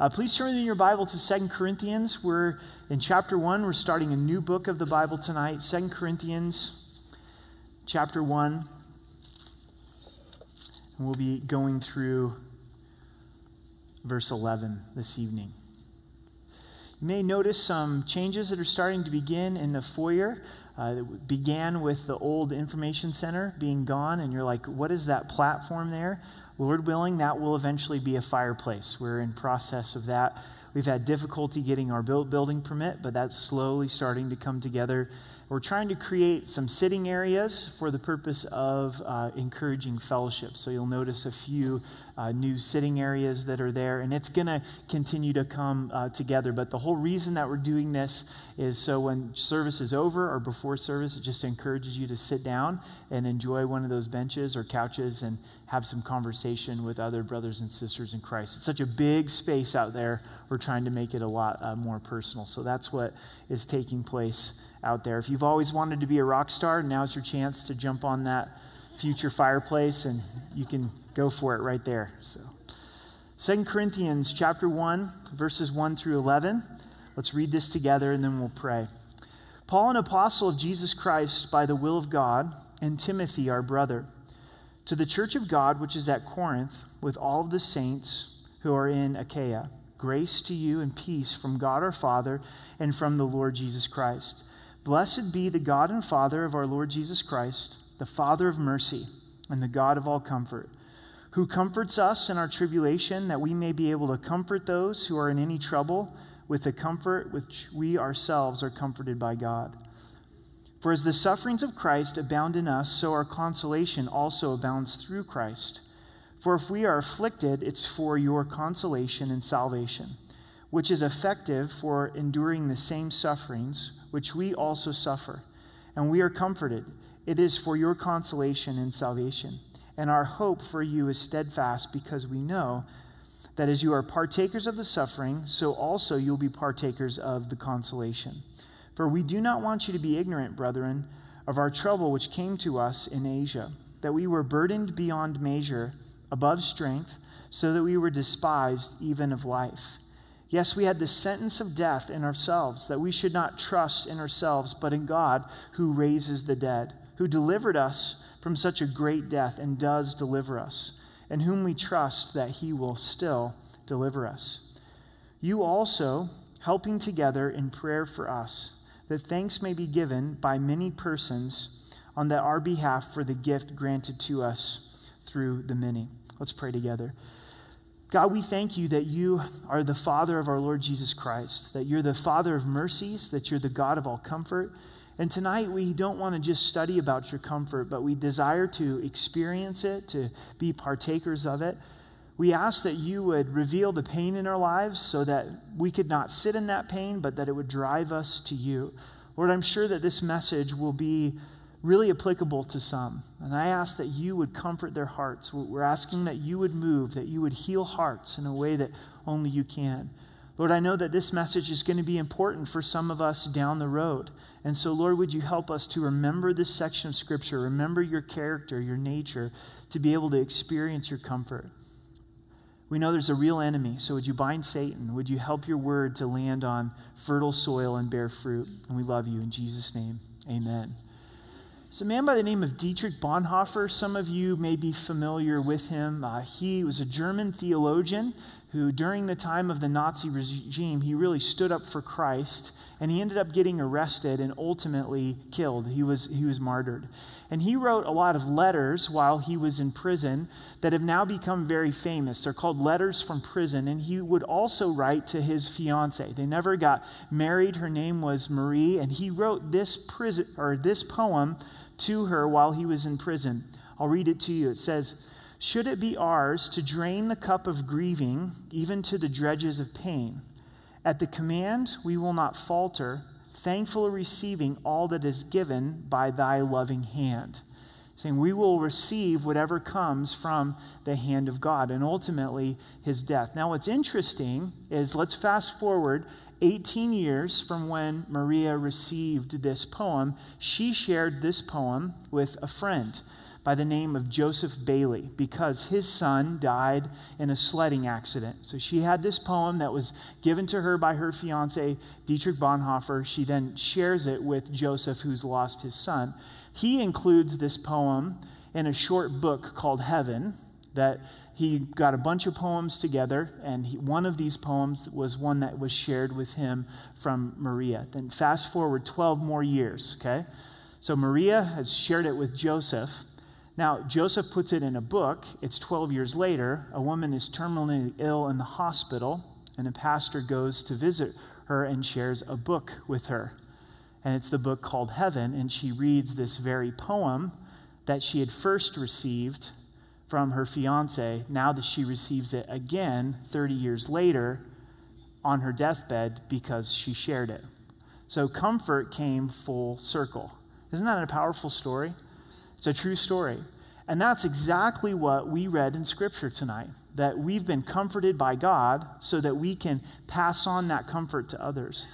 Uh, please turn in your Bible to Second Corinthians. We're in chapter 1. We're starting a new book of the Bible tonight. Second Corinthians, chapter 1. And we'll be going through verse 11 this evening. You may notice some changes that are starting to begin in the foyer. Uh, began with the old information center being gone, and you're like, what is that platform there? Lord willing, that will eventually be a fireplace. We're in process of that. We've had difficulty getting our building permit, but that's slowly starting to come together. We're trying to create some sitting areas for the purpose of uh, encouraging fellowship. So you'll notice a few uh, new sitting areas that are there, and it's going to continue to come uh, together. But the whole reason that we're doing this is so when service is over or before service, it just encourages you to sit down and enjoy one of those benches or couches and have some conversation with other brothers and sisters in Christ. It's such a big space out there. We're trying to make it a lot uh, more personal. So that's what is taking place out there. If you've always wanted to be a rock star, now's your chance to jump on that future fireplace and you can go for it right there. So 2 Corinthians chapter 1 verses 1 through 11. Let's read this together and then we'll pray. Paul, an apostle of Jesus Christ by the will of God, and Timothy, our brother, to the church of God which is at Corinth, with all the saints who are in Achaia, grace to you and peace from God our Father and from the Lord Jesus Christ. Blessed be the God and Father of our Lord Jesus Christ, the Father of mercy and the God of all comfort, who comforts us in our tribulation, that we may be able to comfort those who are in any trouble with the comfort which we ourselves are comforted by God. For as the sufferings of Christ abound in us, so our consolation also abounds through Christ. For if we are afflicted, it's for your consolation and salvation which is effective for enduring the same sufferings which we also suffer. And we are comforted. It is for your consolation and salvation. And our hope for you is steadfast because we know that as you are partakers of the suffering, so also you'll be partakers of the consolation. For we do not want you to be ignorant, brethren, of our trouble which came to us in Asia, that we were burdened beyond measure, above strength, so that we were despised even of life. Yes, we had the sentence of death in ourselves, that we should not trust in ourselves, but in God who raises the dead, who delivered us from such a great death and does deliver us, and whom we trust that he will still deliver us. You also, helping together in prayer for us, that thanks may be given by many persons on that our behalf for the gift granted to us through the many. Let's pray together. God, we thank you that you are the Father of our Lord Jesus Christ, that you're the Father of mercies, that you're the God of all comfort. And tonight we don't want to just study about your comfort, but we desire to experience it, to be partakers of it. We ask that you would reveal the pain in our lives so that we could not sit in that pain, but that it would drive us to you. Lord, I'm sure that this message will be really applicable to some. And I ask that you would comfort their hearts. We're asking that you would move, that you would heal hearts in a way that only you can. Lord, I know that this message is going to be important for some of us down the road. And so, Lord, would you help us to remember this section of Scripture, remember your character, your nature, to be able to experience your comfort. We know there's a real enemy, so would you bind Satan? Would you help your word to land on fertile soil and bear fruit? And we love you in Jesus' name. Amen. It's a man by the name of Dietrich Bonhoeffer. Some of you may be familiar with him. Uh, he was a German theologian who, during the time of the Nazi regime, he really stood up for Christ, and he ended up getting arrested and ultimately killed. He was, he was martyred. And he wrote a lot of letters while he was in prison that have now become very famous. They're called Letters from Prison. And he would also write to his fiancee. They never got married. Her name was Marie. And he wrote this prison or this poem to her while he was in prison. I'll read it to you. It says, Should it be ours to drain the cup of grieving, even to the dredges of pain? At the command, we will not falter, thankful receiving all that is given by thy loving hand. Saying, we will receive whatever comes from the hand of God and ultimately his death. Now, what's interesting is let's fast forward 18 years from when Maria received this poem, she shared this poem with a friend. by the name of Joseph Bayly because his son died in a sledding accident. So she had this poem that was given to her by her fiance, Dietrich Bonhoeffer. She then shares it with Joseph, who's lost his son. He includes this poem in a short book called Heaven that he got a bunch of poems together, and he, one of these poems was one that was shared with him from Maria. Then fast forward 12 more years, okay? So Maria has shared it with Joseph. Now, Joseph puts it in a book. It's 12 years later. A woman is terminally ill in the hospital, and a pastor goes to visit her and shares a book with her. And it's the book called Heaven, and she reads this very poem that she had first received from her fiance, now that she receives it again 30 years later on her deathbed because she shared it. So comfort came full circle. Isn't that a powerful story? It's a true story. And that's exactly what we read in Scripture tonight that we've been comforted by God so that we can pass on that comfort to others.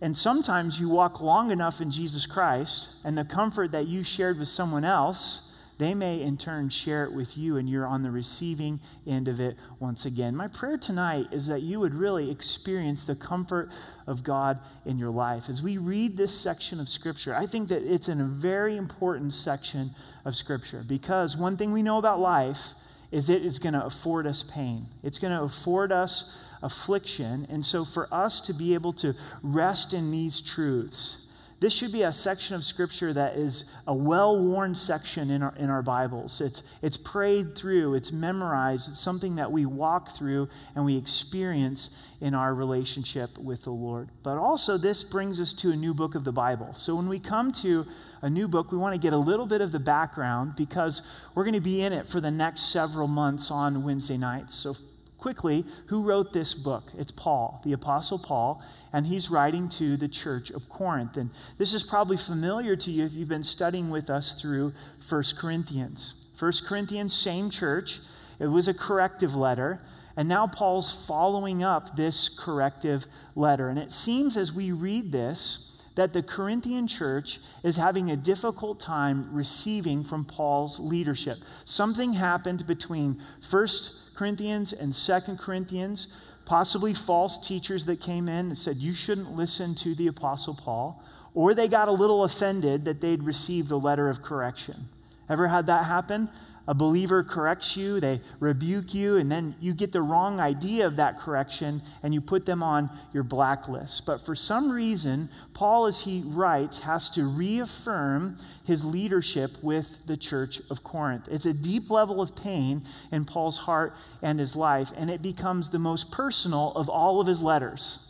And sometimes you walk long enough in Jesus Christ, and the comfort that you shared with someone else they may in turn share it with you, and you're on the receiving end of it once again. My prayer tonight is that you would really experience the comfort of God in your life. As we read this section of Scripture, I think that it's a very important section of Scripture because one thing we know about life is it is going to afford us pain, it's going to afford us affliction. And so, for us to be able to rest in these truths, this should be a section of Scripture that is a well worn section in our, in our Bibles. It's, it's prayed through, it's memorized, it's something that we walk through and we experience in our relationship with the Lord. But also, this brings us to a new book of the Bible. So when we come to a new book, we want to get a little bit of the background because we're going to be in it for the next several months on Wednesday nights. So quickly, who wrote this book? It's Paul, the Apostle Paul, and he's writing to the church of Corinth. And this is probably familiar to you if you've been studying with us through 1 Corinthians. 1 Corinthians, same church. It was a corrective letter. And now Paul's following up this corrective letter. And it seems as we read this, that the Corinthian church is having a difficult time receiving from Paul's leadership. Something happened between first Corinthians and Second Corinthians, possibly false teachers that came in and said, You shouldn't listen to the Apostle Paul, or they got a little offended that they'd received a letter of correction. Ever had that happen? A believer corrects you, they rebuke you, and then you get the wrong idea of that correction and you put them on your blacklist. But for some reason, Paul, as he writes, has to reaffirm his leadership with the church of Corinth. It's a deep level of pain in Paul's heart and his life, and it becomes the most personal of all of his letters.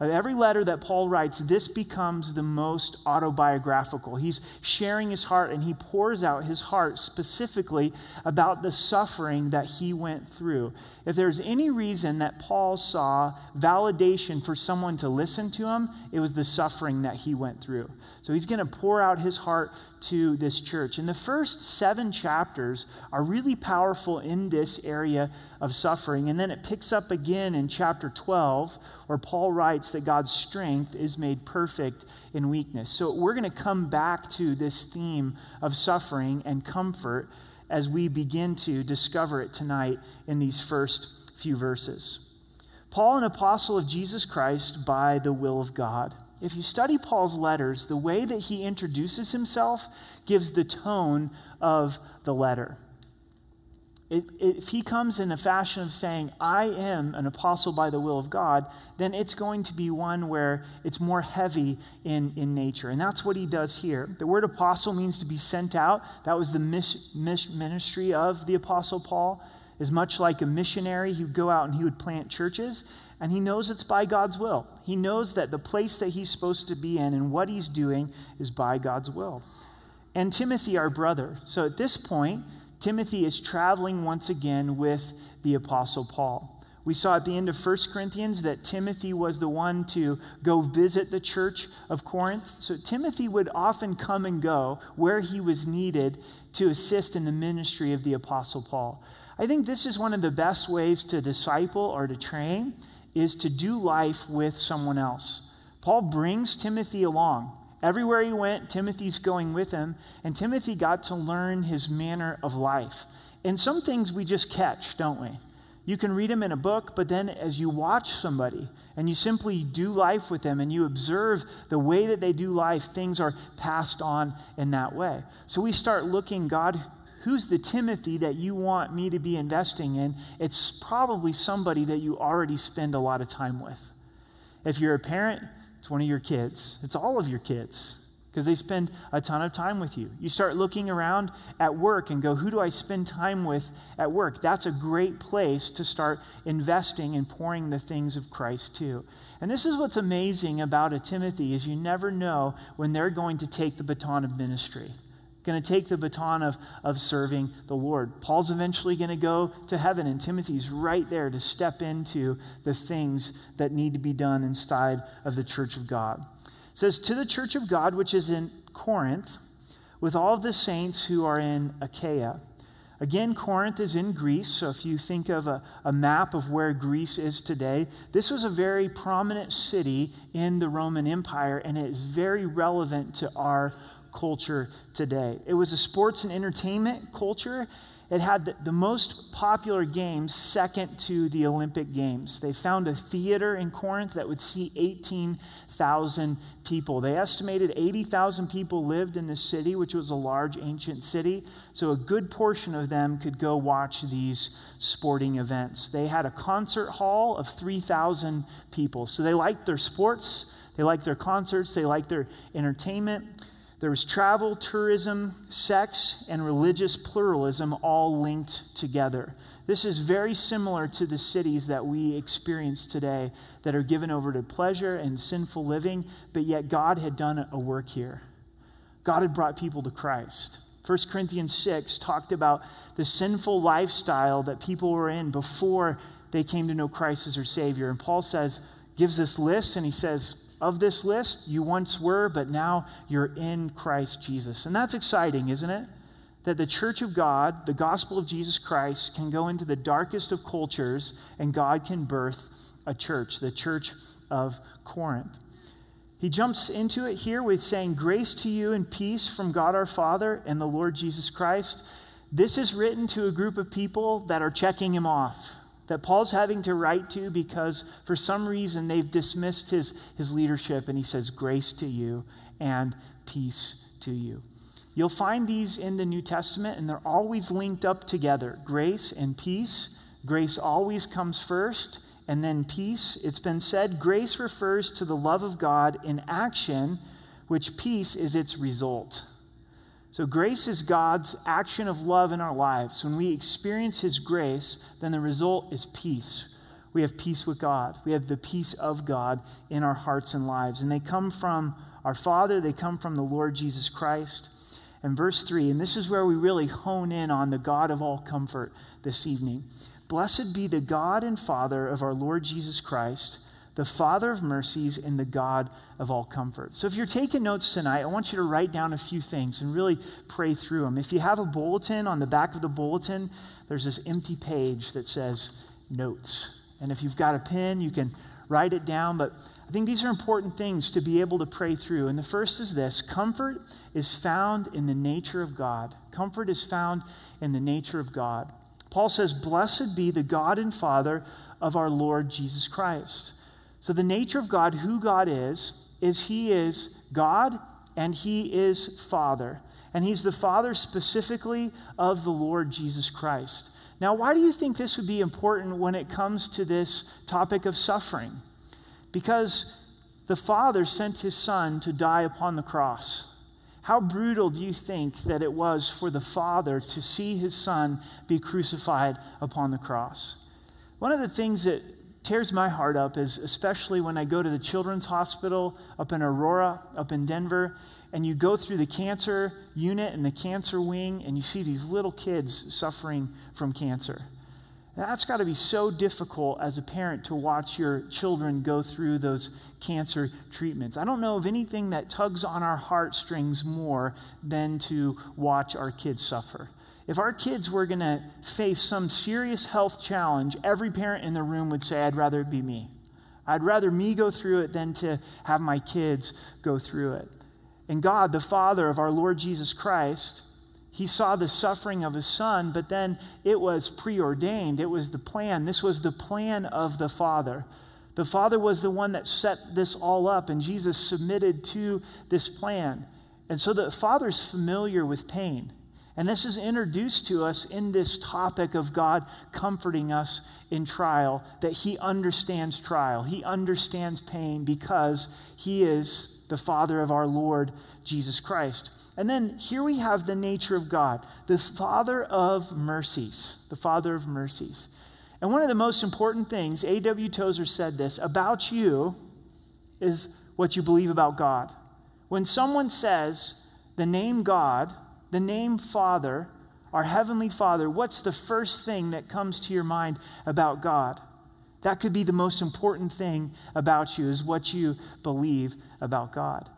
Of every letter that Paul writes, this becomes the most autobiographical. He's sharing his heart and he pours out his heart specifically about the suffering that he went through. If there's any reason that Paul saw validation for someone to listen to him, it was the suffering that he went through. So he's going to pour out his heart to this church. And the first seven chapters are really powerful in this area of suffering. And then it picks up again in chapter 12, where Paul writes that God's strength is made perfect in weakness. So we're going to come back to this theme of suffering and comfort as we begin to discover it tonight in these first few verses. Paul, an apostle of Jesus Christ by the will of God if you study Paul's letters, the way that he introduces himself gives the tone of the letter. If he comes in a fashion of saying, I am an apostle by the will of God, then it's going to be one where it's more heavy in, in nature. And that's what he does here. The word apostle means to be sent out. That was the mis, mis, ministry of the apostle Paul. Is much like a missionary, he would go out and he would plant churches and he knows it's by God's will. He knows that the place that he's supposed to be in and what he's doing is by God's will. And Timothy, our brother. So at this point, Timothy is traveling once again with the Apostle Paul. We saw at the end of 1 Corinthians that Timothy was the one to go visit the church of Corinth. So Timothy would often come and go where he was needed to assist in the ministry of the Apostle Paul. I think this is one of the best ways to disciple or to train is to do life with someone else. Paul brings Timothy along. Everywhere he went, Timothy's going with him, and Timothy got to learn his manner of life. And some things we just catch, don't we? You can read them in a book, but then as you watch somebody and you simply do life with them and you observe the way that they do life, things are passed on in that way. So we start looking, God, who's the Timothy that you want me to be investing in? It's probably somebody that you already spend a lot of time with. If you're a parent, it's one of your kids, it's all of your kids because they spend a ton of time with you. You start looking around at work and go, who do I spend time with at work? That's a great place to start investing and pouring the things of Christ too. And this is what's amazing about a Timothy is you never know when they're going to take the baton of ministry. Going to take the baton of, of serving the Lord. Paul's eventually going to go to heaven, and Timothy's right there to step into the things that need to be done inside of the church of God says, To the church of God, which is in Corinth, with all the saints who are in Achaia. Again, Corinth is in Greece, so if you think of a, a, map of where Greece is today, this was a very prominent city in the Roman Empire, and it is very relevant to our culture today. It was a sports and entertainment culture, it had the, the, most popular games second to the Olympic Games. They found a theater in Corinth that would see 18,000 people. They estimated 80,000 people lived in this city, which was a large ancient city. So a good portion of them could go watch these sporting events. They had a concert hall of 3,000 people. So they liked their sports, they liked their concerts, they liked their entertainment. There was travel, tourism, sex, and religious pluralism all linked together. This is very similar to the cities that we experience today that are given over to pleasure and sinful living, but yet God had done a work here. God had brought people to Christ. 1 Corinthians 6 talked about the sinful lifestyle that people were in before they came to know Christ as their Savior. And Paul says, gives this list, and he says, of this list. You once were, but now you're in Christ Jesus. And that's exciting, isn't it? That the church of God, the gospel of Jesus Christ, can go into the darkest of cultures and God can birth a church, the church of Corinth. He jumps into it here with saying, Grace to you and peace from God our Father and the Lord Jesus Christ. This is written to a group of people that are checking him off that Paul's having to write to because for some reason they've dismissed his, his leadership, and he says, Grace to you and peace to you. You'll find these in the New Testament, and they're always linked up together grace and peace. Grace always comes first, and then peace. It's been said grace refers to the love of God in action, which peace is its result. So, grace is God's action of love in our lives. When we experience His grace, then the result is peace. We have peace with God, we have the peace of God in our hearts and lives. And they come from our Father, they come from the Lord Jesus Christ. And verse 3, and this is where we really hone in on the God of all comfort this evening. Blessed be the God and Father of our Lord Jesus Christ the Father of mercies and the God of all comfort. So if you're taking notes tonight, I want you to write down a few things and really pray through them. If you have a bulletin, on the back of the bulletin, there's this empty page that says notes. And if you've got a pen, you can write it down. But I think these are important things to be able to pray through. And the first is this comfort is found in the nature of God. Comfort is found in the nature of God. Paul says, Blessed be the God and Father of our Lord Jesus Christ so, the nature of God, who God is, is He is God and He is Father. And He's the Father specifically of the Lord Jesus Christ. Now, why do you think this would be important when it comes to this topic of suffering? Because the Father sent His Son to die upon the cross. How brutal do you think that it was for the Father to see His Son be crucified upon the cross? One of the things that tears my heart up is especially when I go to the children's hospital up in Aurora, up in Denver, and you go through the cancer unit and the cancer wing, and you see these little kids suffering from cancer. That's got to be so difficult as a parent to watch your children go through those cancer treatments. I don't know of anything that tugs on our heartstrings more than to watch our kids suffer. If our kids were going to face some serious health challenge, every parent in the room would say, I'd rather it be me. I'd rather me go through it than to have my kids go through it. And God, the Father of our Lord Jesus Christ, he saw the suffering of his son, but then it was preordained. It was the plan. This was the plan of the Father. The Father was the one that set this all up, and Jesus submitted to this plan. And so the Father's familiar with pain. And this is introduced to us in this topic of God comforting us in trial, that He understands trial. He understands pain because He is the Father of our Lord Jesus Christ. And then here we have the nature of God, the Father of mercies, the Father of mercies. And one of the most important things, A.W. Tozer said this about you is what you believe about God. When someone says the name God, the name Father, our Heavenly Father, what's the first thing that comes to your mind about God? That could be the most important thing about you, is what you believe about God.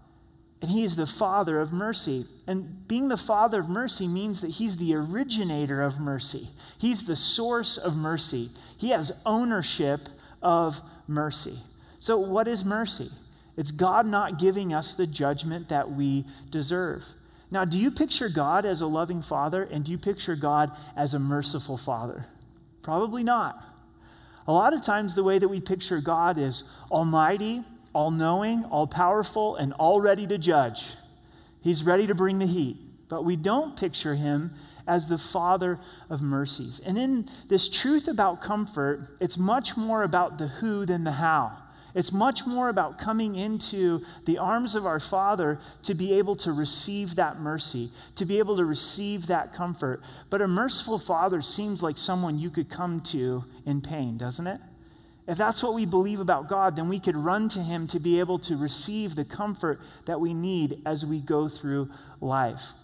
And He is the Father of mercy. And being the Father of mercy means that He's the originator of mercy, He's the source of mercy. He has ownership of mercy. So, what is mercy? It's God not giving us the judgment that we deserve. Now, do you picture God as a loving father and do you picture God as a merciful father? Probably not. A lot of times, the way that we picture God is almighty, all knowing, all powerful, and all ready to judge. He's ready to bring the heat. But we don't picture him as the Father of mercies. And in this truth about comfort, it's much more about the who than the how. It's much more about coming into the arms of our Father to be able to receive that mercy, to be able to receive that comfort. But a merciful Father seems like someone you could come to in pain, doesn't it? If that's what we believe about God, then we could run to Him to be able to receive the comfort that we need as we go through life.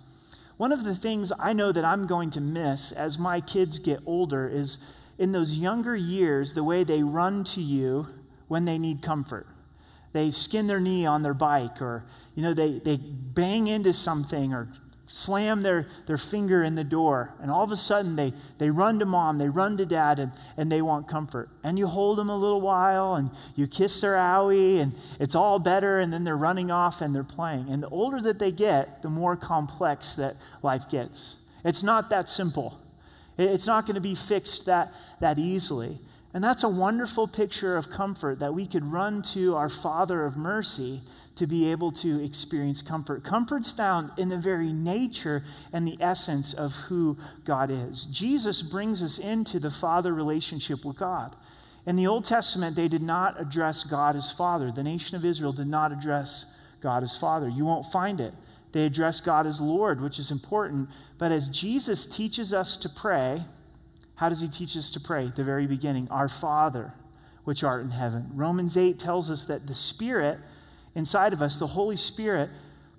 One of the things I know that I'm going to miss as my kids get older is in those younger years, the way they run to you when they need comfort. They skin their knee on their bike, or you know, they, they bang into something or slam their, their finger in the door, and all of a sudden they, they run to mom, they run to dad, and, and they want comfort. And you hold them a little while, and you kiss their owie, and it's all better, and then they're running off and they're playing. And the older that they get, the more complex that life gets. It's not that simple. It's not going to be fixed that, that easily. And that's a wonderful picture of comfort that we could run to our Father of mercy to be able to experience comfort. Comfort's found in the very nature and the essence of who God is. Jesus brings us into the Father relationship with God. In the Old Testament, they did not address God as Father. The nation of Israel did not address God as Father. You won't find it. They address God as Lord, which is important. But as Jesus teaches us to pray, how does he teach us to pray? At the very beginning, Our Father, which art in heaven. Romans 8 tells us that the Spirit inside of us, the Holy Spirit,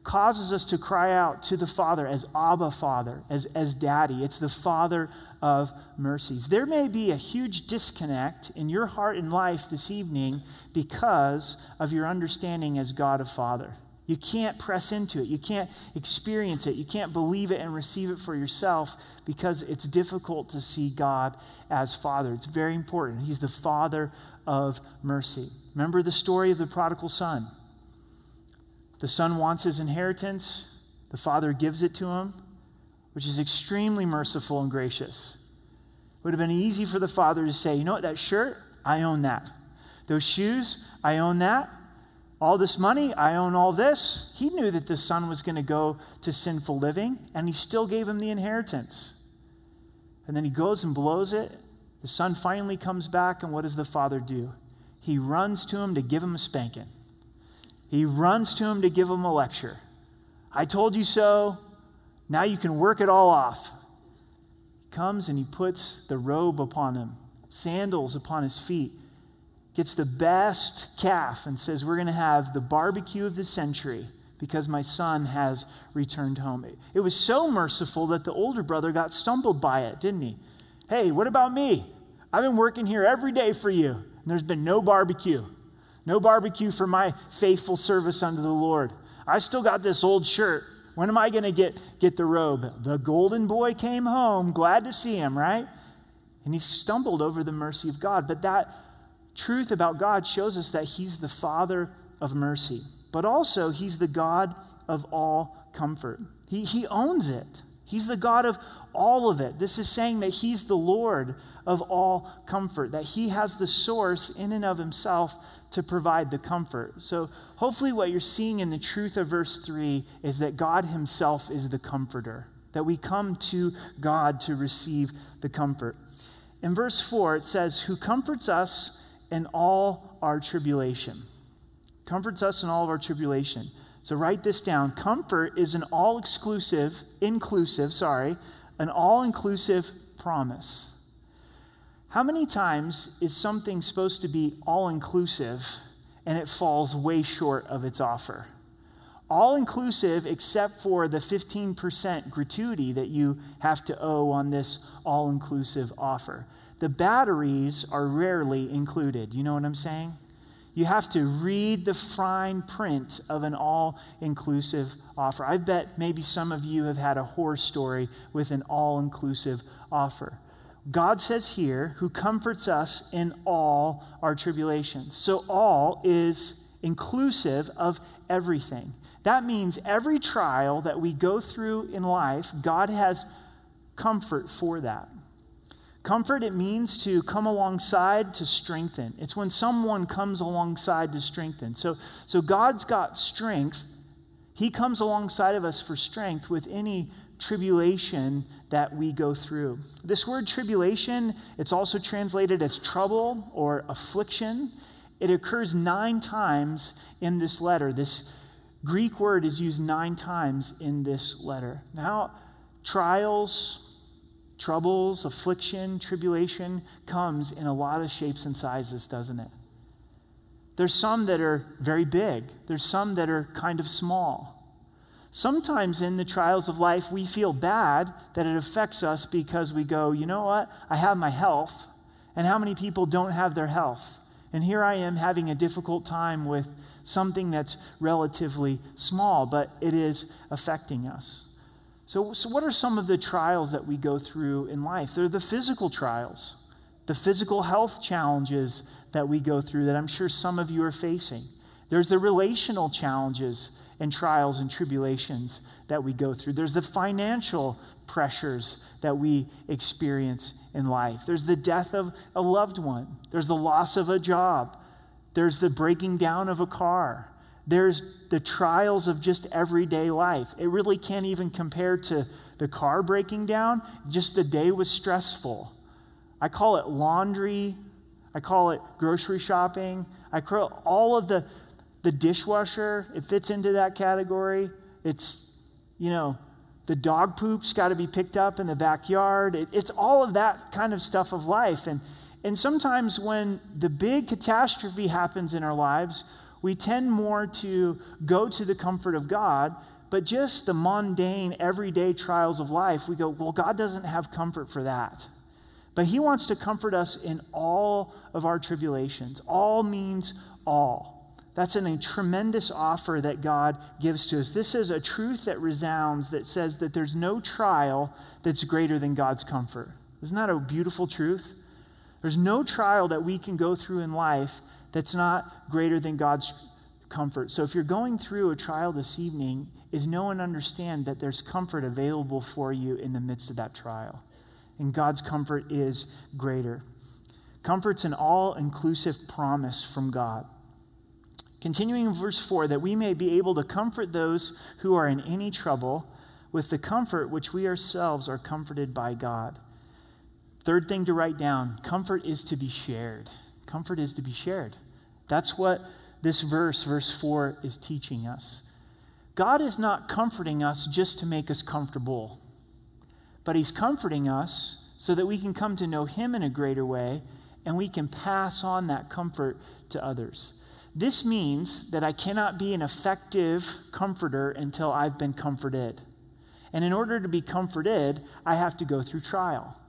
causes us to cry out to the Father as Abba Father, as, as Daddy. It's the Father of mercies. There may be a huge disconnect in your heart and life this evening because of your understanding as God of Father. You can't press into it. You can't experience it. You can't believe it and receive it for yourself because it's difficult to see God as Father. It's very important. He's the Father of mercy. Remember the story of the prodigal son? The son wants his inheritance, the father gives it to him, which is extremely merciful and gracious. It would have been easy for the father to say, You know what, that shirt, I own that. Those shoes, I own that all this money, I own all this. He knew that the son was going to go to sinful living, and he still gave him the inheritance. And then he goes and blows it. The son finally comes back, and what does the father do? He runs to him to give him a spanking. He runs to him to give him a lecture. I told you so. Now you can work it all off. He comes and he puts the robe upon him, sandals upon his feet gets the best calf and says, We're going to have the barbecue of the century because my son has returned home. It was so merciful that the older brother got stumbled by it, didn't he? Hey, what about me? I've been working here every day for you, and there's been no barbecue. No barbecue for my faithful service unto the Lord. I still got this old shirt. When am I going to get, get the robe? The golden boy came home. Glad to see him, right? And he stumbled over the mercy of God. But that truth about God shows us that He's the Father of mercy, but also He's the God of all comfort. He, he owns it, He's the God of all of it. This is saying that He's the Lord of all comfort, that He has the source in and of Himself to provide the comfort. So, hopefully, what you're seeing in the truth of verse 3 is that God Himself is the comforter, that we come to God to receive the comfort. In verse 4, it says, Who comforts us in all our tribulation. Comforts us in all of our tribulation. So write this down. Comfort is an all exclusive, inclusive, sorry, an all inclusive promise. How many times is something supposed to be all inclusive and it falls way short of its offer? All inclusive except for the 15% gratuity that you have to owe on this all inclusive offer. The batteries are rarely included. You know what I'm saying? You have to read the fine print of an all inclusive offer. I bet maybe some of you have had a horror story with an all inclusive offer. God says here, who comforts us in all our tribulations. So, all is inclusive of everything. That means every trial that we go through in life, God has comfort for that. Comfort, it means to come alongside to strengthen. It's when someone comes alongside to strengthen. So, so God's got strength. He comes alongside of us for strength with any tribulation that we go through. This word tribulation, it's also translated as trouble or affliction. It occurs nine times in this letter. This Greek word is used nine times in this letter. Now, trials, troubles, affliction, tribulation comes in a lot of shapes and sizes, doesn't it? There's some that are very big, there's some that are kind of small. Sometimes in the trials of life, we feel bad that it affects us because we go, you know what? I have my health, and how many people don't have their health? And here I am having a difficult time with something that's relatively small, but it is affecting us. So, so, what are some of the trials that we go through in life? They're the physical trials, the physical health challenges that we go through that I'm sure some of you are facing. There's the relational challenges and trials and tribulations that we go through. There's the financial pressures that we experience in life. There's the death of a loved one. There's the loss of a job. There's the breaking down of a car. There's the trials of just everyday life. It really can't even compare to the car breaking down. Just the day was stressful. I call it laundry. I call it grocery shopping. I call all of the the dishwasher, it fits into that category. It's, you know, the dog poop's got to be picked up in the backyard. It, it's all of that kind of stuff of life. And, and sometimes when the big catastrophe happens in our lives, we tend more to go to the comfort of God. But just the mundane, everyday trials of life, we go, well, God doesn't have comfort for that. But He wants to comfort us in all of our tribulations. All means all. That's a tremendous offer that God gives to us. This is a truth that resounds that says that there's no trial that's greater than God's comfort. Isn't that a beautiful truth? There's no trial that we can go through in life that's not greater than God's comfort. So if you're going through a trial this evening, is know and understand that there's comfort available for you in the midst of that trial. And God's comfort is greater. Comfort's an all inclusive promise from God. Continuing in verse 4, that we may be able to comfort those who are in any trouble with the comfort which we ourselves are comforted by God. Third thing to write down comfort is to be shared. Comfort is to be shared. That's what this verse, verse 4, is teaching us. God is not comforting us just to make us comfortable, but He's comforting us so that we can come to know Him in a greater way and we can pass on that comfort to others. This means that I cannot be an effective comforter until I've been comforted. And in order to be comforted, I have to go through trial.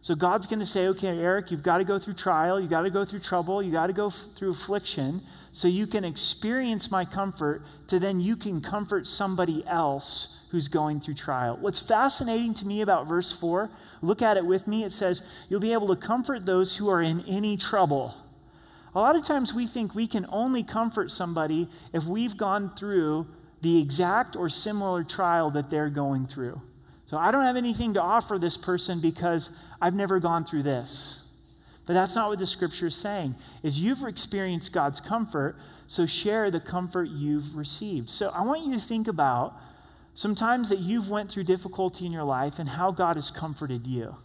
So God's going to say, okay, Eric, you've got to go through trial, you've got to go through trouble, You've got to go f- through affliction so you can experience my comfort, to then you can comfort somebody else who's going through trial. What's fascinating to me about verse 4, look at it with me. It says, You'll be able to comfort those who are in any trouble A lot of times we think we can only comfort somebody if we've gone through the exact or similar trial that they're going through. So I don't have anything to offer this person because I've never gone through this. But that's not what the scripture is saying. Is you've experienced God's comfort, so share the comfort you've received. So I want you to think about sometimes that you've went through difficulty in your life and how God has comforted you.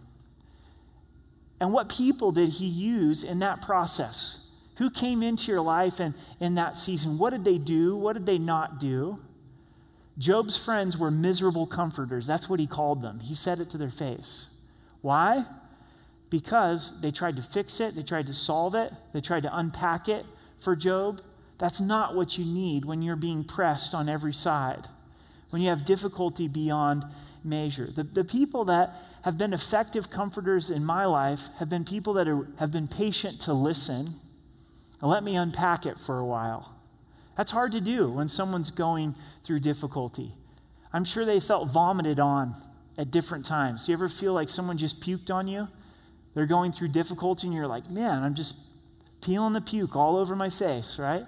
And what people did he use in that process? Who came into your life and in that season? What did they do? What did they not do? Job's friends were miserable comforters. That's what he called them. He said it to their face. Why? Because they tried to fix it, they tried to solve it, they tried to unpack it for Job. That's not what you need when you're being pressed on every side, when you have difficulty beyond measure. The, the people that have been effective comforters in my life have been people that are, have been patient to listen. And let me unpack it for a while. That's hard to do when someone's going through difficulty. I'm sure they felt vomited on at different times. You ever feel like someone just puked on you? They're going through difficulty, and you're like, man, I'm just peeling the puke all over my face, right?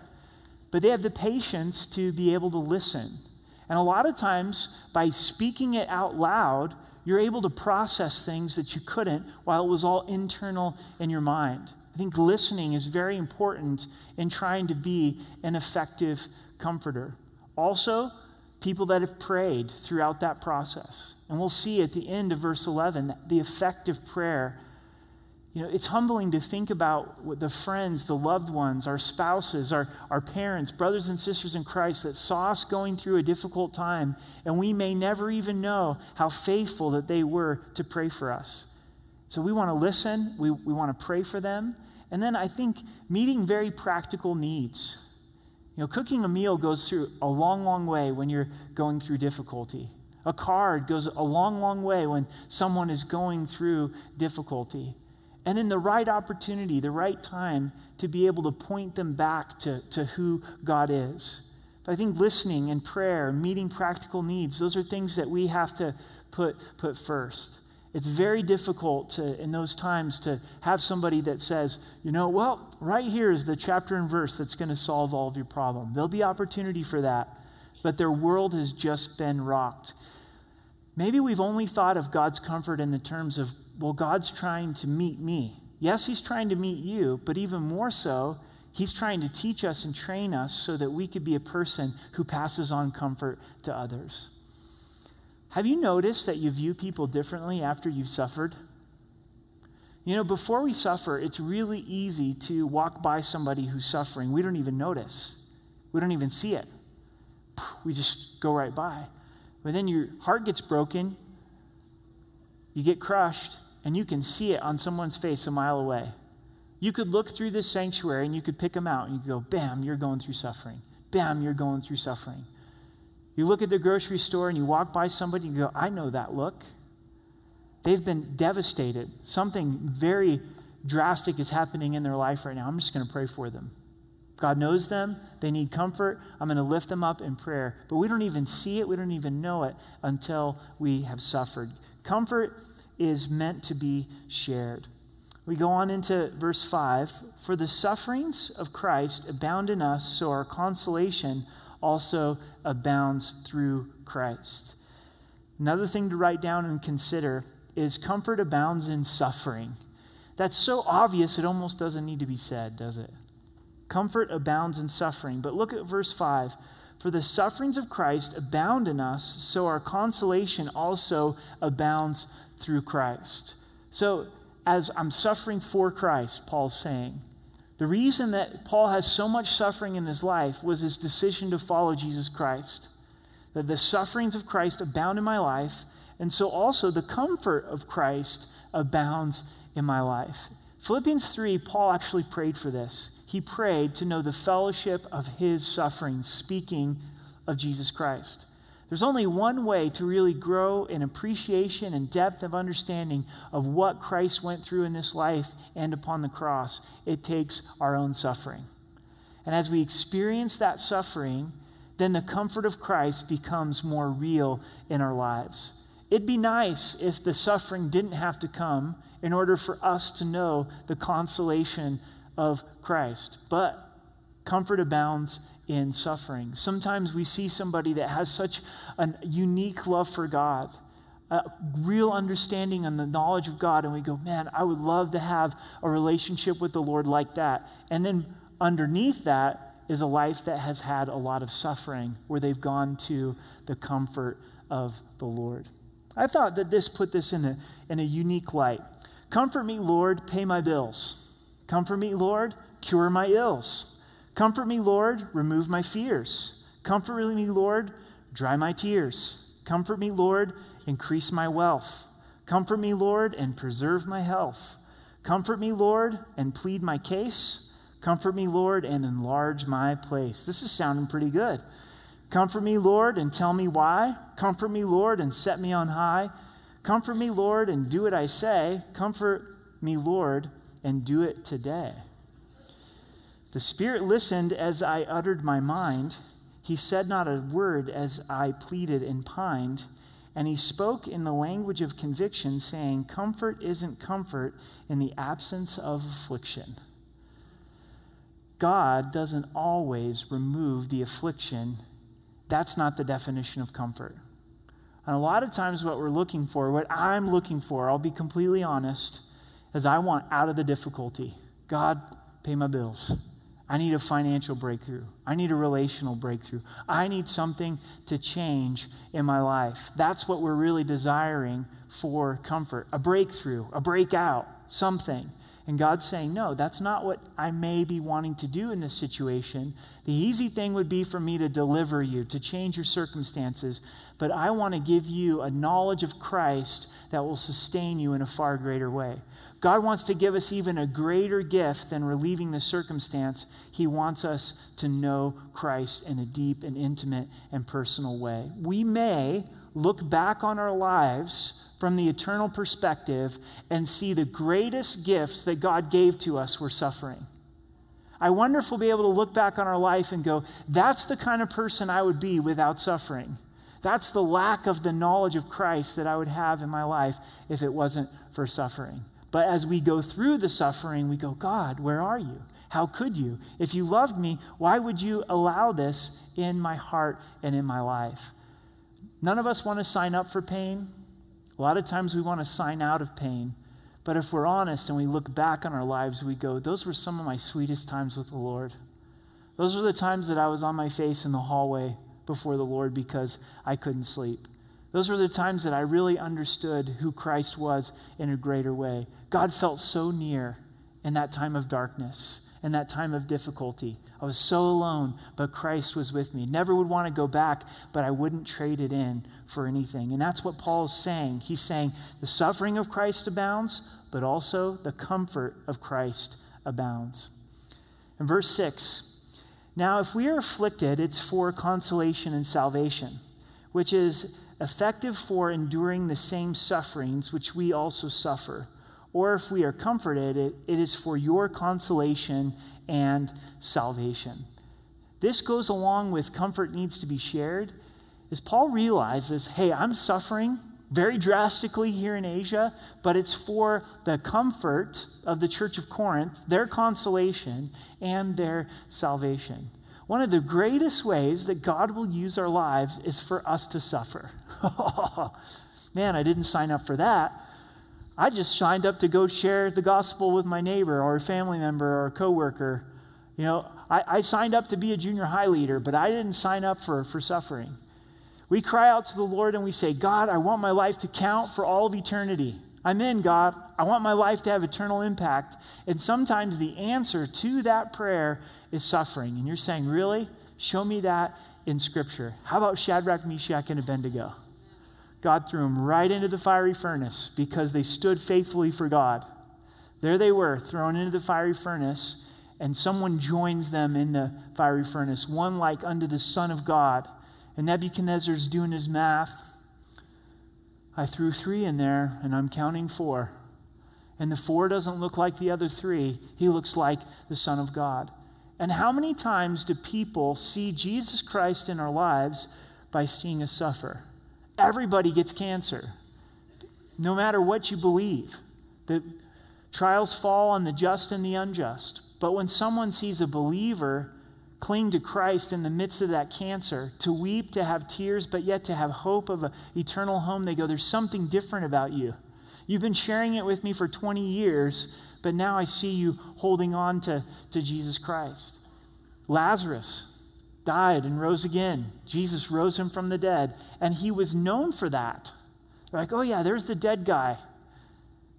But they have the patience to be able to listen. And a lot of times, by speaking it out loud, you're able to process things that you couldn't while it was all internal in your mind. I think listening is very important in trying to be an effective comforter. Also, people that have prayed throughout that process. And we'll see at the end of verse 11 the effective prayer you know, it's humbling to think about the friends, the loved ones, our spouses, our, our parents, brothers and sisters in Christ that saw us going through a difficult time, and we may never even know how faithful that they were to pray for us. So we want to listen, we, we want to pray for them, and then I think meeting very practical needs. You know, cooking a meal goes through a long, long way when you're going through difficulty. A card goes a long, long way when someone is going through difficulty and in the right opportunity, the right time to be able to point them back to, to who God is. But I think listening and prayer, meeting practical needs, those are things that we have to put, put first. It's very difficult to, in those times to have somebody that says, you know, well, right here is the chapter and verse that's going to solve all of your problem. There'll be opportunity for that, but their world has just been rocked. Maybe we've only thought of God's comfort in the terms of well, God's trying to meet me. Yes, He's trying to meet you, but even more so, He's trying to teach us and train us so that we could be a person who passes on comfort to others. Have you noticed that you view people differently after you've suffered? You know, before we suffer, it's really easy to walk by somebody who's suffering. We don't even notice, we don't even see it. We just go right by. But then your heart gets broken, you get crushed, and you can see it on someone's face a mile away. You could look through this sanctuary and you could pick them out and you could go, bam, you're going through suffering. Bam, you're going through suffering. You look at the grocery store and you walk by somebody and you go, I know that look. They've been devastated. Something very drastic is happening in their life right now. I'm just going to pray for them. God knows them. They need comfort. I'm going to lift them up in prayer. But we don't even see it. We don't even know it until we have suffered. Comfort is meant to be shared. We go on into verse 5 For the sufferings of Christ abound in us, so our consolation also abounds through Christ. Another thing to write down and consider is comfort abounds in suffering. That's so obvious it almost doesn't need to be said, does it? Comfort abounds in suffering. But look at verse 5. For the sufferings of Christ abound in us, so our consolation also abounds through Christ. So, as I'm suffering for Christ, Paul's saying, the reason that Paul has so much suffering in his life was his decision to follow Jesus Christ. That the sufferings of Christ abound in my life, and so also the comfort of Christ abounds in my life. Philippians 3, Paul actually prayed for this he prayed to know the fellowship of his suffering, speaking of Jesus Christ. There's only one way to really grow in appreciation and depth of understanding of what Christ went through in this life and upon the cross. It takes our own suffering. And as we experience that suffering, then the comfort of Christ becomes more real in our lives. It'd be nice if the suffering didn't have to come in order for us to know the consolation of Christ. But comfort abounds in suffering. Sometimes we see somebody that has such a unique love for God, a real understanding and the knowledge of God, and we go, man, I would love to have a relationship with the Lord like that. And then underneath that is a life that has had a lot of suffering where they've gone to the comfort of the Lord. I thought that this put this in a, in a unique light. Comfort me, Lord, pay my bills. Comfort me, Lord, cure my ills. Comfort me, Lord, remove my fears. Comfort me, Lord, dry my tears. Comfort me, Lord, increase my wealth. Comfort me, Lord, and preserve my health. Comfort me, Lord, and plead my case. Comfort me, Lord, and enlarge my place. This is sounding pretty good. Comfort me, Lord, and tell me why. Comfort me, Lord, and set me on high. Comfort me, Lord, and do what I say. Comfort me, Lord, and do it today. The Spirit listened as I uttered my mind. He said not a word as I pleaded and pined. And he spoke in the language of conviction, saying, Comfort isn't comfort in the absence of affliction. God doesn't always remove the affliction. That's not the definition of comfort. And a lot of times, what we're looking for, what I'm looking for, I'll be completely honest, is I want out of the difficulty. God, pay my bills. I need a financial breakthrough. I need a relational breakthrough. I need something to change in my life. That's what we're really desiring for comfort a breakthrough, a breakout, something. And God's saying, No, that's not what I may be wanting to do in this situation. The easy thing would be for me to deliver you, to change your circumstances, but I want to give you a knowledge of Christ that will sustain you in a far greater way. God wants to give us even a greater gift than relieving the circumstance. He wants us to know Christ in a deep and intimate and personal way. We may look back on our lives from the eternal perspective and see the greatest gifts that God gave to us were suffering. I wonder if we'll be able to look back on our life and go, that's the kind of person I would be without suffering. That's the lack of the knowledge of Christ that I would have in my life if it wasn't for suffering. But as we go through the suffering, we go, God, where are you? How could you? If you loved me, why would you allow this in my heart and in my life? None of us want to sign up for pain. A lot of times we want to sign out of pain. But if we're honest and we look back on our lives, we go, those were some of my sweetest times with the Lord. Those were the times that I was on my face in the hallway before the Lord because I couldn't sleep. Those were the times that I really understood who Christ was in a greater way. God felt so near in that time of darkness, in that time of difficulty. I was so alone, but Christ was with me. Never would want to go back, but I wouldn't trade it in for anything. And that's what Paul's saying. He's saying the suffering of Christ abounds, but also the comfort of Christ abounds. In verse 6, now if we are afflicted, it's for consolation and salvation, which is effective for enduring the same sufferings which we also suffer. Or if we are comforted, it, it is for your consolation and salvation. This goes along with comfort needs to be shared. As Paul realizes, hey, I'm suffering very drastically here in Asia, but it's for the comfort of the church of Corinth, their consolation, and their salvation. One of the greatest ways that God will use our lives is for us to suffer. Man, I didn't sign up for that. I just signed up to go share the gospel with my neighbor or a family member or a coworker. You know, I, I signed up to be a junior high leader, but I didn't sign up for, for suffering. We cry out to the Lord and we say, God, I want my life to count for all of eternity. I'm in, God. I want my life to have eternal impact. And sometimes the answer to that prayer is suffering. And you're saying, Really? Show me that in Scripture. How about Shadrach, Meshach, and Abednego? God threw them right into the fiery furnace because they stood faithfully for God. There they were, thrown into the fiery furnace, and someone joins them in the fiery furnace, one like unto the Son of God. And Nebuchadnezzar's doing his math I threw three in there, and I'm counting four. And the four doesn't look like the other three, he looks like the Son of God. And how many times do people see Jesus Christ in our lives by seeing us suffer? Everybody gets cancer, no matter what you believe. The trials fall on the just and the unjust. But when someone sees a believer cling to Christ in the midst of that cancer, to weep, to have tears, but yet to have hope of an eternal home, they go, There's something different about you. You've been sharing it with me for 20 years, but now I see you holding on to, to Jesus Christ. Lazarus died and rose again. Jesus rose him from the dead, and he was known for that. They're like, oh, yeah, there's the dead guy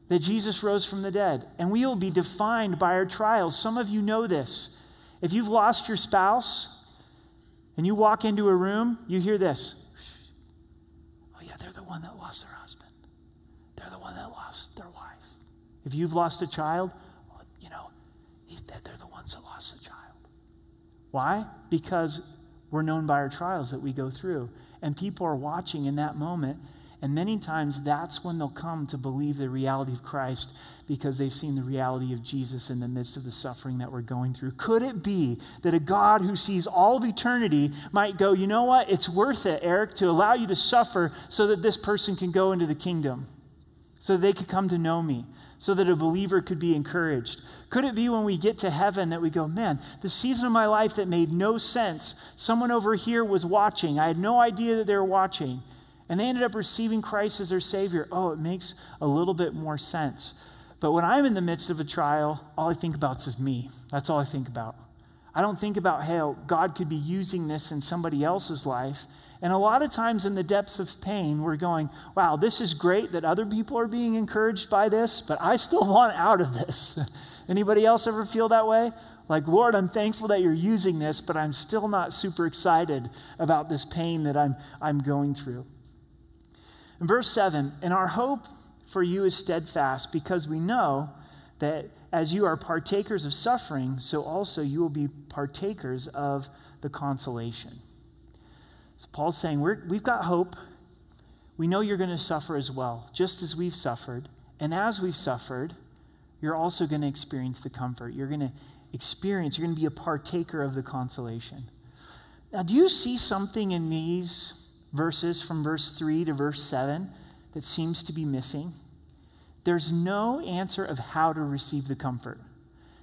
that Jesus rose from the dead. And we will be defined by our trials. Some of you know this. If you've lost your spouse and you walk into a room, you hear this. Oh, yeah, they're the one that lost their husband. They're the one that lost their wife. If you've lost a child, you know, they're the ones that lost the child. Why? Because we're known by our trials that we go through. And people are watching in that moment and many times that's when they'll come to believe the reality of Christ because they've seen the reality of Jesus in the midst of the suffering that we're going through. Could it be that a God who sees all of eternity might go, you know what? It's worth it, Eric, to allow you to suffer so that this person can go into the kingdom, so they could come to know me, so that a believer could be encouraged? Could it be when we get to heaven that we go, man, the season of my life that made no sense, someone over here was watching. I had no idea that they were watching and they ended up receiving Christ as their Savior. Oh, it makes a little bit more sense. But when I'm in the midst of a trial, all I think about is me. That's all I think about. I don't think about how God could be using this in somebody else's life. And a lot of times in the depths of pain, we're going, wow, this is great that other people are being encouraged by this, but I still want out of this. Anybody else ever feel that way? Like, Lord, I'm thankful that you're using this, but I'm still not super excited about this pain that I'm, I'm going through. In verse 7, and our hope for you is steadfast because we know that as you are partakers of suffering, so also you will be partakers of the consolation. So Paul's saying, we have got hope. We know you're going to suffer as well, just as we've suffered. And as we've suffered, you're also going to experience the comfort. You're going to experience, you're going to be a partaker of the consolation. Now, do you see something in these verses from verse 3 to verse 7 that seems to be missing. There's no answer of how to receive the comfort.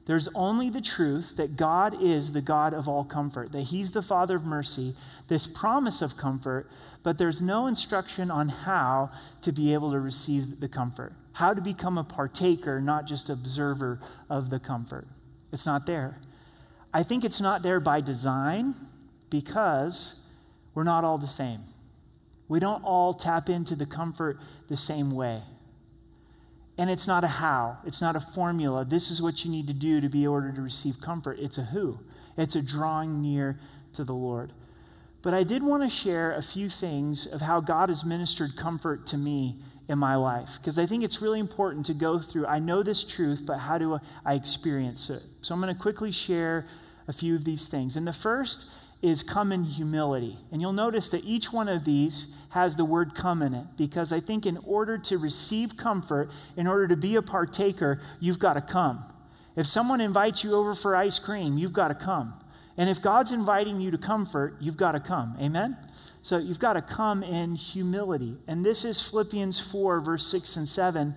There's only the truth that God is the God of all comfort, that He's the Father of mercy, this promise of comfort, but there's no instruction on how to be able to receive the comfort, how to become a partaker, not just observer of the comfort. It's not there. I think it's not there by design because we're not all the same. We don't all tap into the comfort the same way. And it's not a how, it's not a formula. This is what you need to do to be able to receive comfort. It's a who, it's a drawing near to the Lord. But I did want to share a few things of how God has ministered comfort to me in my life because I think it's really important to go through. I know this truth, but how do I experience it? So I'm going to quickly share a few of these things. And the first is come in humility. And you'll notice that each one of these has the word come in it because I think in order to receive comfort, in order to be a partaker, you've got to come. If someone invites you over for ice cream, you've got to come. And if God's inviting you to comfort, you've got to come. Amen? So you've got to come in humility. And this is Philippians 4, verse 6 and 7. It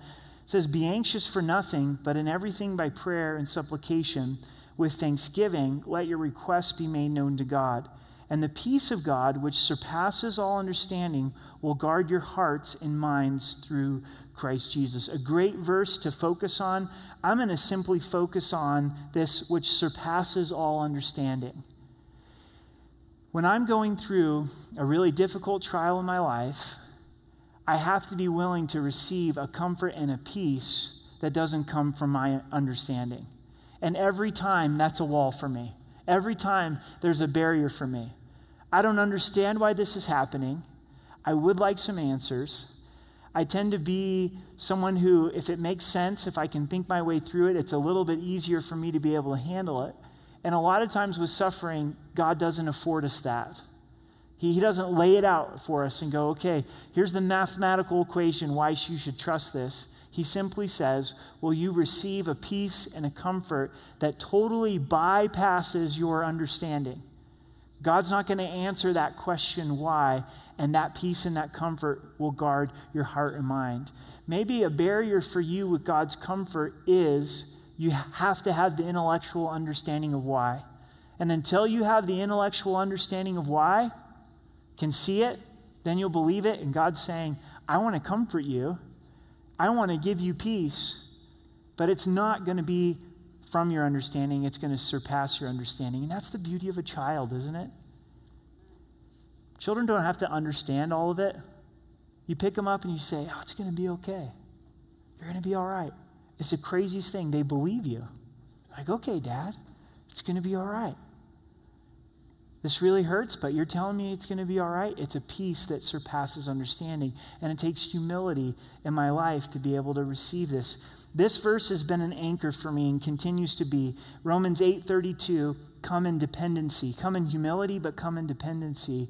says, Be anxious for nothing, but in everything by prayer and supplication with thanksgiving, let your requests be made known to God. And the peace of God, which surpasses all understanding, will guard your hearts and minds through Christ Jesus. A great verse to focus on. I'm going to simply focus on this, which surpasses all understanding. When I'm going through a really difficult trial in my life, I have to be willing to receive a comfort and a peace that doesn't come from my understanding. And every time, that's a wall for me. Every time, there's a barrier for me. I don't understand why this is happening. I would like some answers. I tend to be someone who, if it makes sense, if I can think my way through it, it's a little bit easier for me to be able to handle it. And a lot of times with suffering, God doesn't afford us that. He, he doesn't lay it out for us and go, okay, here's the mathematical equation why you should trust this. He simply says, Will you receive a peace and a comfort that totally bypasses your understanding? God's not going to answer that question why, and that peace and that comfort will guard your heart and mind. Maybe a barrier for you with God's comfort is you have to have the intellectual understanding of why. And until you have the intellectual understanding of why, can see it, then you'll believe it. And God's saying, I want to comfort you. I want to give you peace. But it's not going to be from your understanding, it's going to surpass your understanding. And that's the beauty of a child, isn't it? Children don't have to understand all of it. You pick them up and you say, Oh, it's going to be okay. You're going to be all right. It's the craziest thing. They believe you. Like, okay, dad, it's going to be all right. This really hurts, but you're telling me it's going to be all right. It's a peace that surpasses understanding. And it takes humility in my life to be able to receive this. This verse has been an anchor for me and continues to be. Romans 8:32, come in dependency. Come in humility, but come in dependency.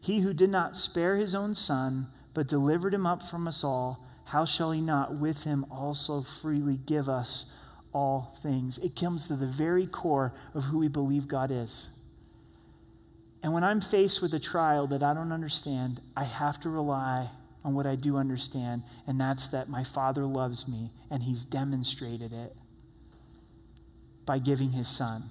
He who did not spare his own son, but delivered him up from us all, how shall he not with him also freely give us all things? It comes to the very core of who we believe God is. And when I'm faced with a trial that I don't understand, I have to rely on what I do understand, and that's that my Father loves me, and He's demonstrated it by giving His Son.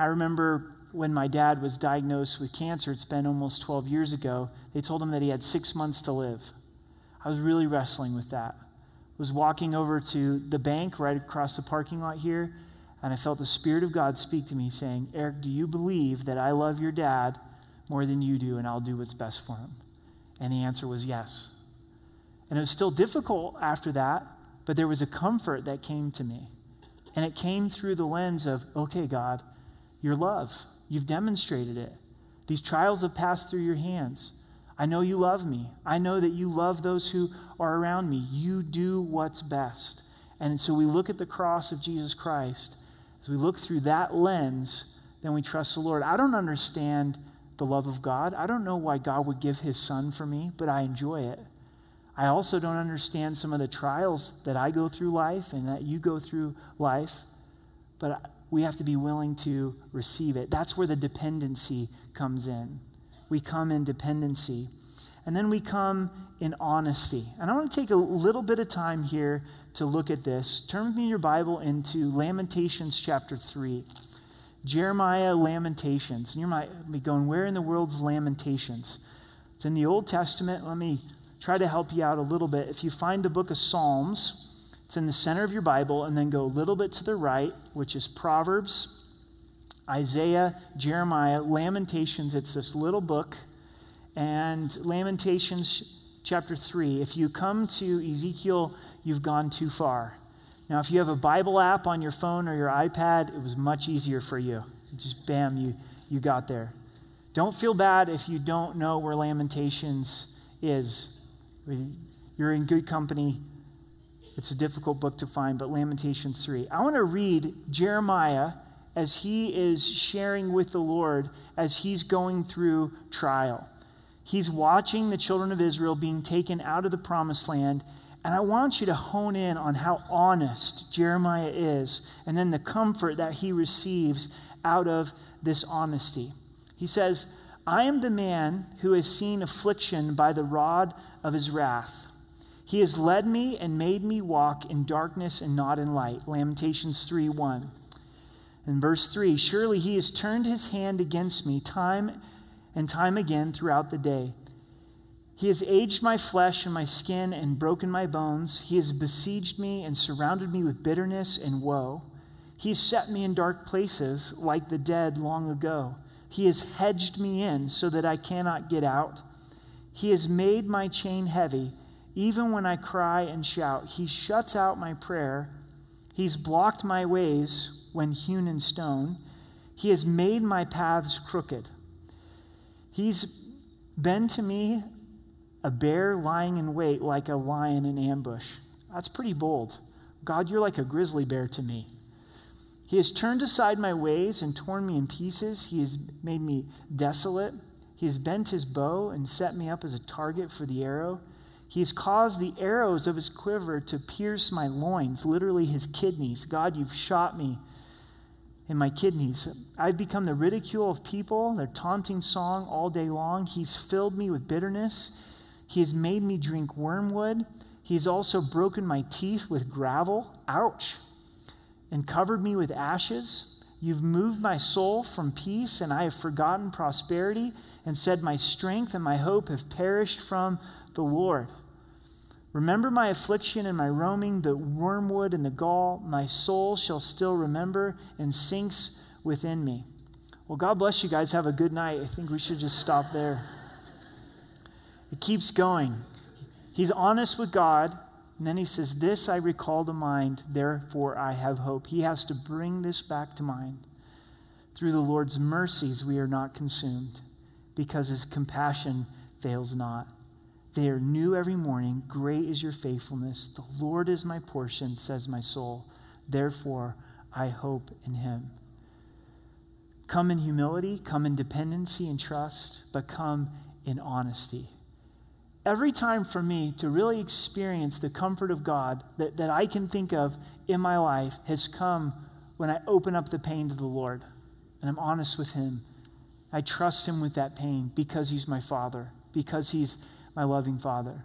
I remember when my dad was diagnosed with cancer, it's been almost 12 years ago, they told him that he had six months to live. I was really wrestling with that. I was walking over to the bank right across the parking lot here, and I felt the Spirit of God speak to me saying, Eric, do you believe that I love your dad more than you do and I'll do what's best for him? And the answer was yes. And it was still difficult after that, but there was a comfort that came to me. And it came through the lens of, okay, God, your love. You've demonstrated it. These trials have passed through your hands. I know you love me. I know that you love those who are around me. You do what's best. And so we look at the cross of Jesus Christ as we look through that lens, then we trust the Lord. I don't understand the love of God. I don't know why God would give his son for me, but I enjoy it. I also don't understand some of the trials that I go through life and that you go through life, but we have to be willing to receive it. That's where the dependency comes in. We come in dependency. And then we come in honesty. And I want to take a little bit of time here to look at this. Turn with me your Bible into Lamentations chapter 3. Jeremiah Lamentations. And you might be going, where in the world's Lamentations? It's in the Old Testament. Let me try to help you out a little bit. If you find the book of Psalms, it's in the center of your Bible, and then go a little bit to the right, which is Proverbs, Isaiah, Jeremiah, Lamentations. It's this little book and Lamentations chapter 3. If you come to Ezekiel, you've gone too far. Now, if you have a Bible app on your phone or your iPad, it was much easier for you. Just bam, you, you got there. Don't feel bad if you don't know where Lamentations is. You're in good company. It's a difficult book to find, but Lamentations 3. I want to read Jeremiah as he is sharing with the Lord as he's going through trial. He's watching the children of Israel being taken out of the promised land. And I want you to hone in on how honest Jeremiah is and then the comfort that he receives out of this honesty. He says, I am the man who has seen affliction by the rod of his wrath. He has led me and made me walk in darkness and not in light. Lamentations 3 1. In verse 3, surely he has turned his hand against me time and time again throughout the day. He has aged my flesh and my skin and broken my bones. He has besieged me and surrounded me with bitterness and woe. He has set me in dark places like the dead long ago. He has hedged me in so that I cannot get out. He has made my chain heavy. Even when I cry and shout, he shuts out my prayer. He's blocked my ways when hewn in stone. He has made my paths crooked. He's been to me a bear lying in wait like a lion in ambush. That's pretty bold. God, you're like a grizzly bear to me. He has turned aside my ways and torn me in pieces. He has made me desolate. He has bent his bow and set me up as a target for the arrow. He has caused the arrows of his quiver to pierce my loins, literally his kidneys. God, you've shot me in my kidneys. I've become the ridicule of people, their taunting song all day long. He's filled me with bitterness. He has made me drink wormwood. He's also broken my teeth with gravel. Ouch. and covered me with ashes. You've moved my soul from peace, and I have forgotten prosperity, and said, My strength and my hope have perished from the Lord. Remember my affliction and my roaming, the wormwood and the gall. My soul shall still remember and sinks within me. Well, God bless you guys. Have a good night. I think we should just stop there. It keeps going. He's honest with God, and then he says, This I recall to mind, therefore I have hope. He has to bring this back to mind. Through the Lord's mercies, we are not consumed, because his compassion fails not. They are new every morning. Great is your faithfulness. The Lord is my portion, says my soul. Therefore, I hope in him. Come in humility, come in dependency and trust, but come in honesty every time for me to really experience the comfort of God that, that I can think of in my life has come when I open up the pain to the Lord and I'm honest with Him. I trust Him with that pain because He's my Father, because He's my loving Father.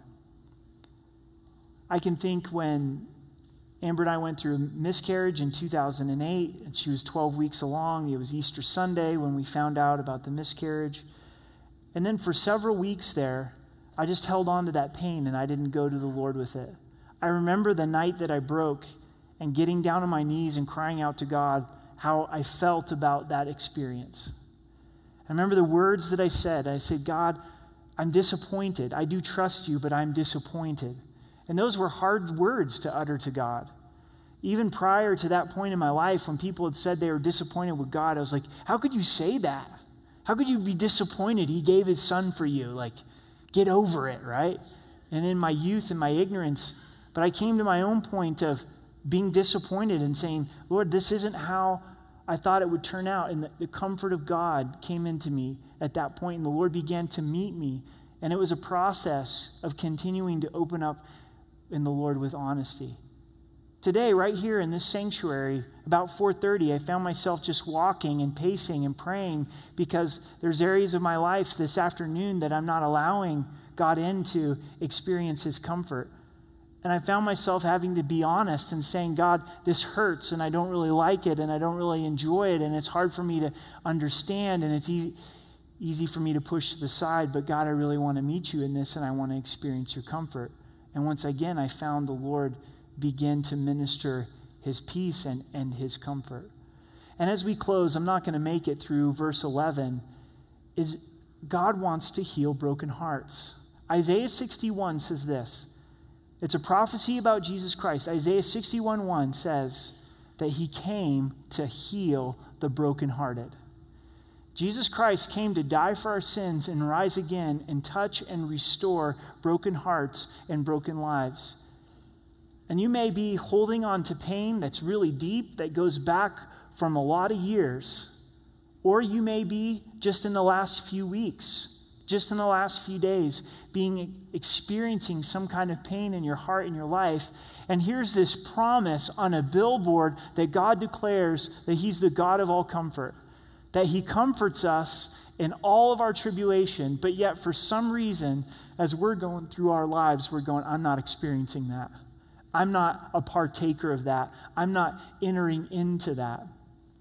I can think when Amber and I went through a miscarriage in 2008, and she was 12 weeks along. It was Easter Sunday when we found out about the miscarriage. And then for several weeks there, I just held on to that pain and I didn't go to the Lord with it. I remember the night that I broke and getting down on my knees and crying out to God how I felt about that experience. I remember the words that I said. I said, God, I'm disappointed. I do trust you, but I'm disappointed. And those were hard words to utter to God. Even prior to that point in my life, when people had said they were disappointed with God, I was like, how could you say that? How could you be disappointed? He gave his son for you. Like, get over it, right? And in my youth and my ignorance, but I came to my own point of being disappointed and saying, Lord, this isn't how I thought it would turn out. And the, the, comfort of God came into me at that point, and the Lord began to meet me. And it was a process of continuing to open up in the Lord with honesty. Today, right here in this sanctuary, about 4:30, I found myself just walking and pacing and praying because there's areas of my life this afternoon that I'm not allowing God in to experience his comfort. And I found myself having to be honest and saying, God, this hurts and I don't really like it and I don't really enjoy it and it's hard for me to understand and it's e- easy for me to push to the side, but God, I really want to meet you in this and I want to experience your comfort. And once again, I found the Lord begin to minister his peace and, and his comfort. And as we close, I'm not going to make it through verse 11, is God wants to heal broken hearts. Isaiah 61 says this. It's a prophecy about Jesus Christ. Isaiah 61 1 says that he came to heal the brokenhearted. Jesus Christ came to die for our sins and rise again and touch and restore broken hearts and broken lives. And you may be holding on to pain that's really deep, that goes back from a lot of years. Or you may be just in the last few weeks, just in the last few days, being experiencing some kind of pain in your heart in your life. And here's this promise on a billboard that God declares that He's the God of all comfort, that He comforts us in all of our tribulation, but yet for some reason, as we're going through our lives, we're going, I'm not experiencing that. I'm not a partaker of that. I'm not entering into that.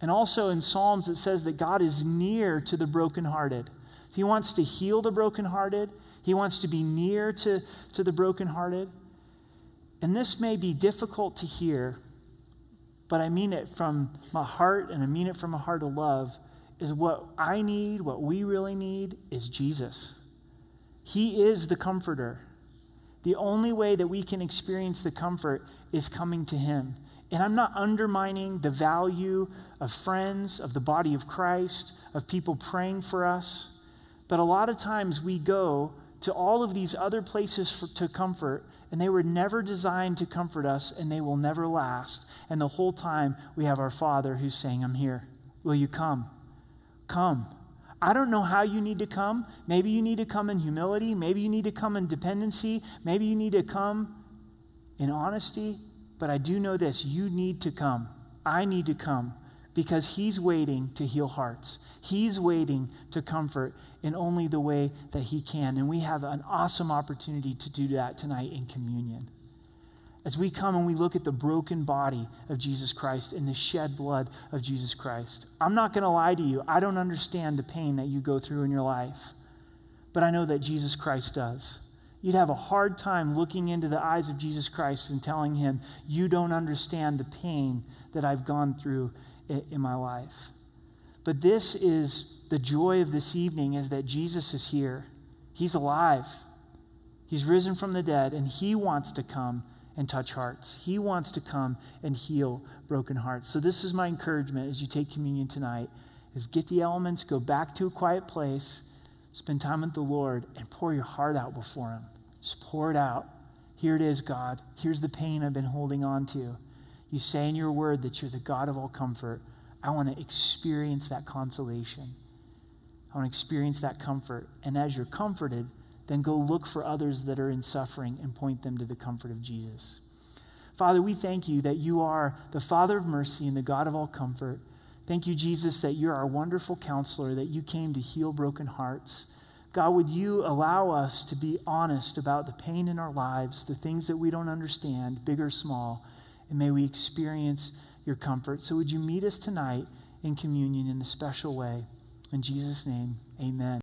And also in Psalms, it says that God is near to the brokenhearted. He wants to heal the brokenhearted, He wants to be near to, to the brokenhearted. And this may be difficult to hear, but I mean it from my heart and I mean it from a heart of love. Is what I need, what we really need, is Jesus. He is the comforter. The only way that we can experience the comfort is coming to Him. And I'm not undermining the value of friends, of the body of Christ, of people praying for us. But a lot of times we go to all of these other places for, to comfort, and they were never designed to comfort us, and they will never last. And the whole time we have our Father who's saying, I'm here. Will you come? Come. I don't know how you need to come. Maybe you need to come in humility. Maybe you need to come in dependency. Maybe you need to come in honesty. But I do know this you need to come. I need to come because He's waiting to heal hearts. He's waiting to comfort in only the way that He can. And we have an awesome opportunity to do that tonight in communion. As we come and we look at the broken body of Jesus Christ and the shed blood of Jesus Christ. I'm not going to lie to you. I don't understand the pain that you go through in your life, but I know that Jesus Christ does. You'd have a hard time looking into the eyes of Jesus Christ and telling him, You don't understand the pain that I've gone through in my life. But this is the joy of this evening is that Jesus is here. He's alive. He's risen from the dead, and he wants to come and touch hearts. He wants to come and heal broken hearts. So this is my encouragement as you take communion tonight is get the elements, go back to a quiet place, spend time with the Lord and pour your heart out before him. Just pour it out. Here it is, God. Here's the pain I've been holding on to. You say in your word that you're the God of all comfort. I want to experience that consolation. I want to experience that comfort. And as you're comforted, then go look for others that are in suffering and point them to the comfort of Jesus. Father, we thank you that you are the Father of mercy and the God of all comfort. Thank you, Jesus, that you're our wonderful counselor, that you came to heal broken hearts. God, would you allow us to be honest about the pain in our lives, the things that we don't understand, big or small, and may we experience your comfort. So, would you meet us tonight in communion in a special way? In Jesus' name, amen.